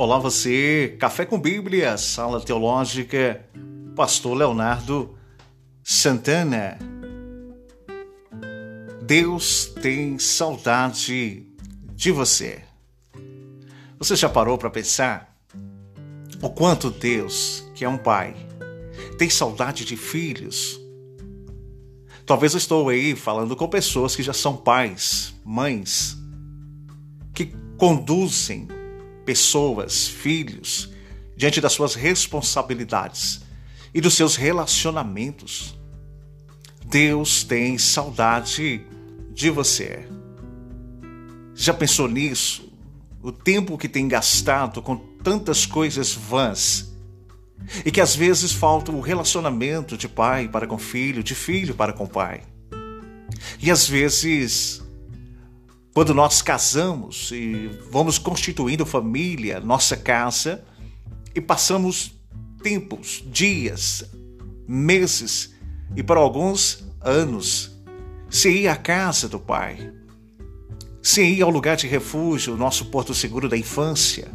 Olá você, Café com Bíblia, Sala Teológica, Pastor Leonardo Santana. Deus tem saudade de você. Você já parou para pensar o quanto Deus, que é um pai, tem saudade de filhos? Talvez eu estou aí falando com pessoas que já são pais, mães, que conduzem pessoas, filhos, diante das suas responsabilidades e dos seus relacionamentos. Deus tem saudade de você. Já pensou nisso? O tempo que tem gastado com tantas coisas vãs e que às vezes falta o relacionamento de pai para com filho, de filho para com pai. E às vezes quando nós casamos e vamos constituindo família, nossa casa, e passamos tempos, dias, meses e para alguns anos sem ir à casa do Pai, sem ir ao lugar de refúgio, nosso porto seguro da infância,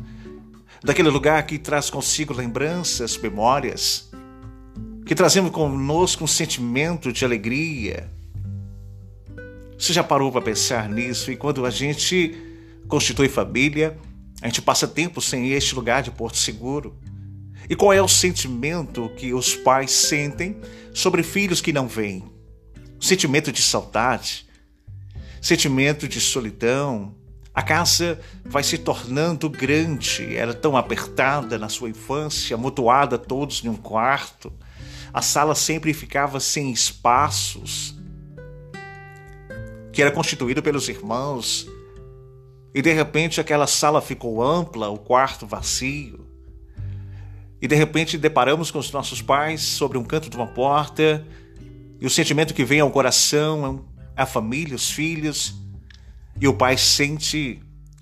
daquele lugar que traz consigo lembranças, memórias, que trazemos conosco um sentimento de alegria, você já parou para pensar nisso? E quando a gente constitui família, a gente passa tempo sem este lugar de porto seguro. E qual é o sentimento que os pais sentem sobre filhos que não vêm? Sentimento de saudade, sentimento de solidão. A casa vai se tornando grande, era tão apertada na sua infância, amontoada todos em um quarto. A sala sempre ficava sem espaços que era constituído pelos irmãos, e de repente aquela sala ficou ampla, o quarto vazio. E de repente deparamos com os nossos pais sobre um canto de uma porta, e o sentimento que vem ao coração a família, os filhos, e o pai sente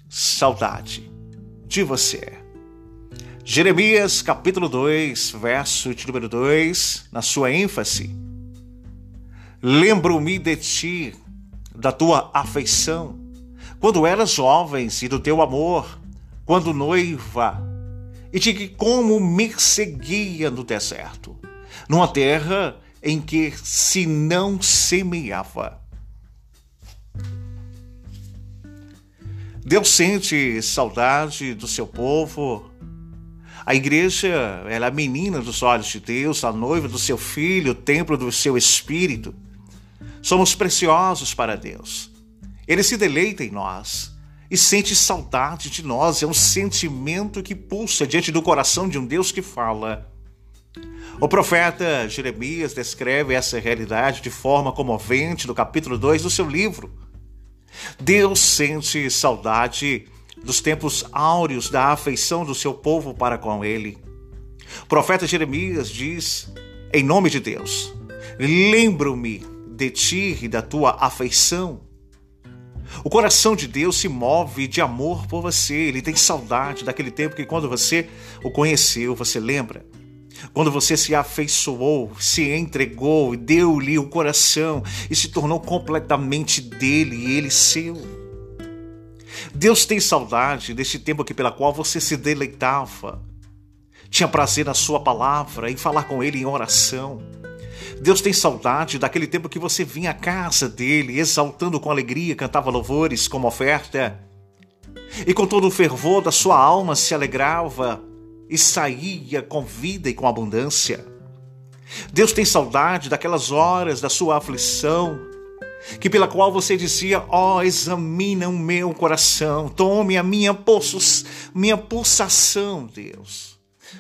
saudade de você. Jeremias capítulo 2, verso de número 2, na sua ênfase. Lembro-me de ti da tua afeição, quando eras jovens e do teu amor, quando noiva, e de que como me seguia no deserto, numa terra em que se não semeava. Deus sente saudade do seu povo. A igreja ela é a menina dos olhos de Deus, a noiva do seu filho, o templo do seu espírito. Somos preciosos para Deus. Ele se deleita em nós e sente saudade de nós. É um sentimento que pulsa diante do coração de um Deus que fala. O profeta Jeremias descreve essa realidade de forma comovente no capítulo 2 do seu livro. Deus sente saudade dos tempos áureos da afeição do seu povo para com ele. O profeta Jeremias diz, em nome de Deus: Lembro-me de ti e da tua afeição. O coração de Deus se move de amor por você, ele tem saudade daquele tempo que quando você o conheceu, você lembra? Quando você se afeiçoou, se entregou e deu-lhe o coração e se tornou completamente dele e ele seu. Deus tem saudade desse tempo que pela qual você se deleitava, tinha prazer na sua palavra, em falar com ele em oração Deus tem saudade daquele tempo que você vinha à casa dele, exaltando com alegria, cantava louvores como oferta. E com todo o fervor da sua alma se alegrava e saía com vida e com abundância. Deus tem saudade daquelas horas da sua aflição, que pela qual você dizia: Ó, oh, examina o meu coração, tome a minha, pulsos, minha pulsação, Deus.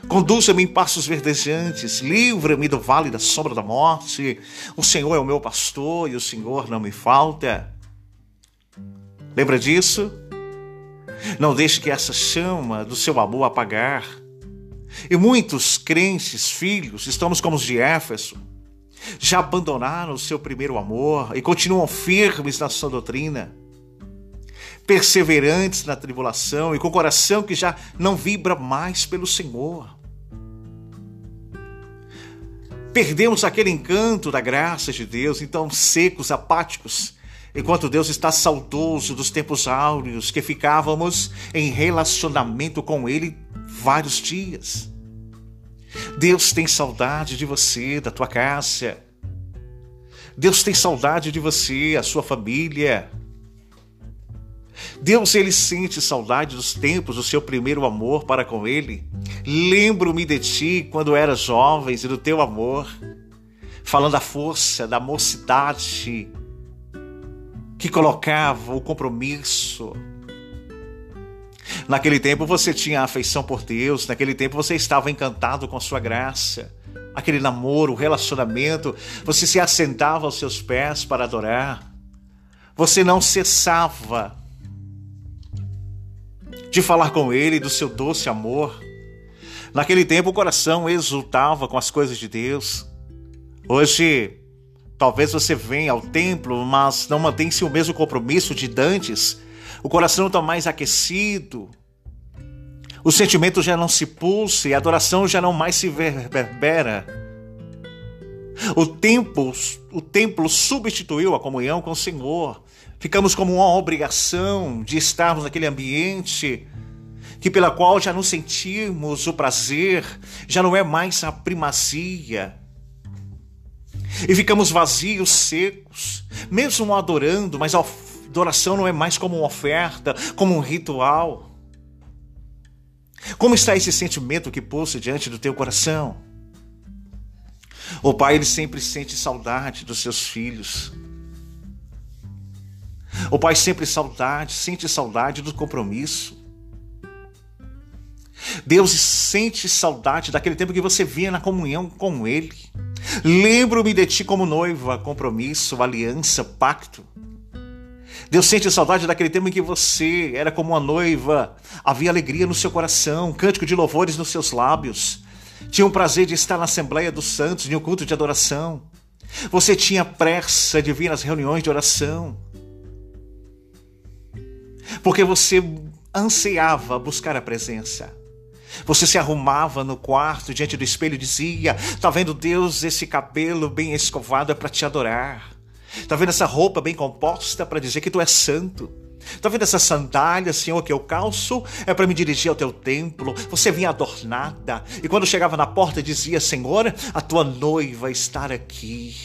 Conduza-me em passos verdejantes, livra-me do vale da sombra da morte. O Senhor é o meu pastor e o Senhor não me falta. Lembra disso? Não deixe que essa chama do seu amor apagar. E muitos crentes, filhos, estamos como os de Éfeso, já abandonaram o seu primeiro amor e continuam firmes na sua doutrina perseverantes na tribulação e com coração que já não vibra mais pelo Senhor. Perdemos aquele encanto da graça de Deus, então secos, apáticos, enquanto Deus está saudoso dos tempos áureos que ficávamos em relacionamento com Ele vários dias. Deus tem saudade de você, da tua casa. Deus tem saudade de você, a sua família. Deus ele sente saudade dos tempos do seu primeiro amor para com ele. Lembro-me de ti quando eras jovem e do teu amor, falando da força da mocidade que colocava o compromisso. Naquele tempo você tinha afeição por Deus, naquele tempo você estava encantado com a sua graça. Aquele namoro, relacionamento, você se assentava aos seus pés para adorar. Você não cessava de falar com ele do seu doce amor. Naquele tempo o coração exultava com as coisas de Deus. Hoje, talvez você venha ao templo, mas não mantém-se o mesmo compromisso de dantes. O coração está mais aquecido. O sentimento já não se pulsa e a adoração já não mais se reverbera. O templo, o templo substituiu a comunhão com o Senhor. Ficamos como uma obrigação de estarmos naquele ambiente que pela qual já não sentimos o prazer, já não é mais a primazia. E ficamos vazios, secos, mesmo adorando, mas a adoração não é mais como uma oferta, como um ritual. Como está esse sentimento que pulsa diante do teu coração? O pai ele sempre sente saudade dos seus filhos. O pai sempre saudade, sente saudade do compromisso. Deus sente saudade daquele tempo que você vinha na comunhão com Ele. Lembro-me de ti como noiva, compromisso, aliança, pacto. Deus sente saudade daquele tempo em que você era como uma noiva, havia alegria no seu coração, cântico de louvores nos seus lábios. Tinha o prazer de estar na Assembleia dos Santos, em um culto de adoração. Você tinha pressa de vir nas reuniões de oração porque você ansiava buscar a presença. Você se arrumava no quarto diante do espelho e dizia: Tá vendo Deus, esse cabelo bem escovado é para te adorar. Tá vendo essa roupa bem composta para dizer que tu és santo. Tá vendo essa sandália, Senhor, que eu calço? É para me dirigir ao teu templo. Você vinha adornada. E quando chegava na porta, dizia: Senhor, a tua noiva está aqui.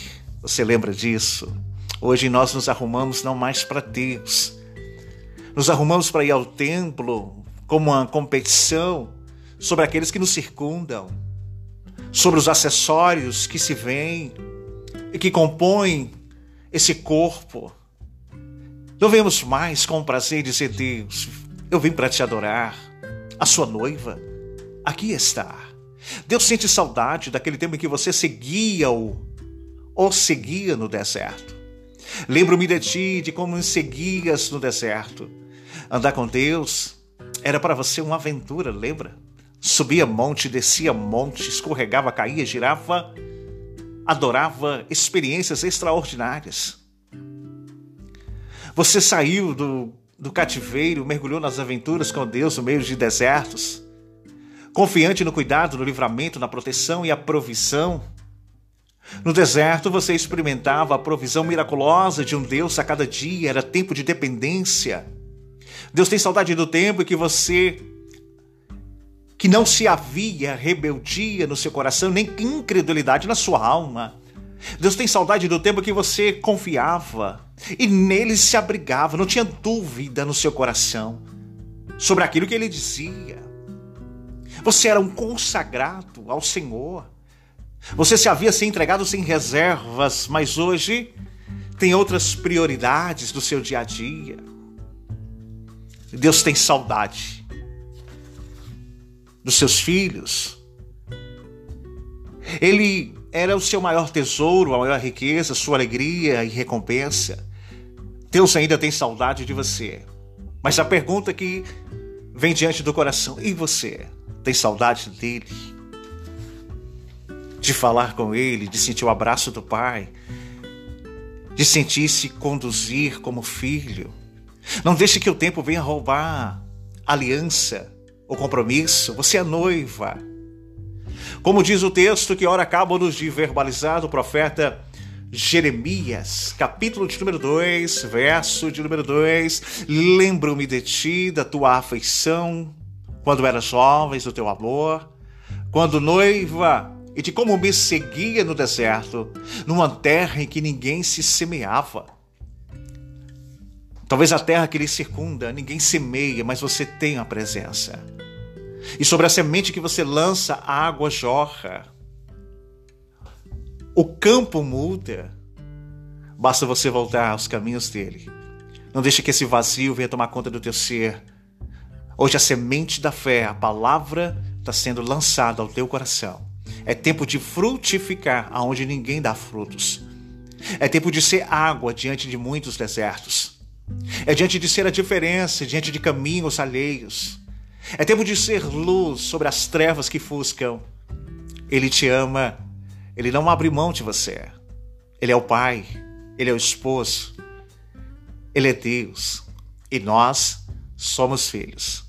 Você lembra disso? Hoje nós nos arrumamos não mais para Deus, nos arrumamos para ir ao templo como uma competição sobre aqueles que nos circundam, sobre os acessórios que se veem e que compõem esse corpo. Não vemos mais com prazer dizer, Deus, eu vim para te adorar. A sua noiva aqui está. Deus sente saudade daquele tempo em que você seguia-o ou seguia no deserto. Lembro-me de ti, de como me seguias no deserto. Andar com Deus era para você uma aventura, lembra? Subia monte, descia monte, escorregava, caía, girava, adorava experiências extraordinárias. Você saiu do, do cativeiro, mergulhou nas aventuras com Deus no meio de desertos, confiante no cuidado, no livramento, na proteção e a provisão. No deserto você experimentava a provisão miraculosa de um Deus a cada dia, era tempo de dependência Deus tem saudade do tempo que você que não se havia rebeldia no seu coração, nem incredulidade na sua alma. Deus tem saudade do tempo que você confiava e nele se abrigava, não tinha dúvida no seu coração sobre aquilo que ele dizia. Você era um consagrado ao Senhor. Você se havia se entregado sem reservas, mas hoje tem outras prioridades do seu dia a dia. Deus tem saudade dos seus filhos. Ele era o seu maior tesouro, a maior riqueza, sua alegria e recompensa. Deus ainda tem saudade de você. Mas a pergunta que vem diante do coração: e você? Tem saudade dele? De falar com ele, de sentir o abraço do pai, de sentir-se conduzir como filho? Não deixe que o tempo venha roubar aliança, o compromisso. Você é noiva. Como diz o texto que ora acaba-nos de verbalizar do profeta Jeremias, capítulo de número 2, verso de número 2: Lembro-me de ti, da tua afeição, quando eras jovens do teu amor, quando noiva e de como me seguia no deserto, numa terra em que ninguém se semeava. Talvez a terra que lhe circunda, ninguém semeia, mas você tem a presença. E sobre a semente que você lança, a água jorra. O campo muda. Basta você voltar aos caminhos dele. Não deixe que esse vazio venha tomar conta do teu ser. Hoje a semente da fé, a palavra, está sendo lançada ao teu coração. É tempo de frutificar aonde ninguém dá frutos. É tempo de ser água diante de muitos desertos. É diante de ser a diferença, diante de caminhos alheios. É tempo de ser luz sobre as trevas que fuscam. Ele te ama. Ele não abre mão de você. Ele é o pai. Ele é o esposo. Ele é Deus. E nós somos filhos.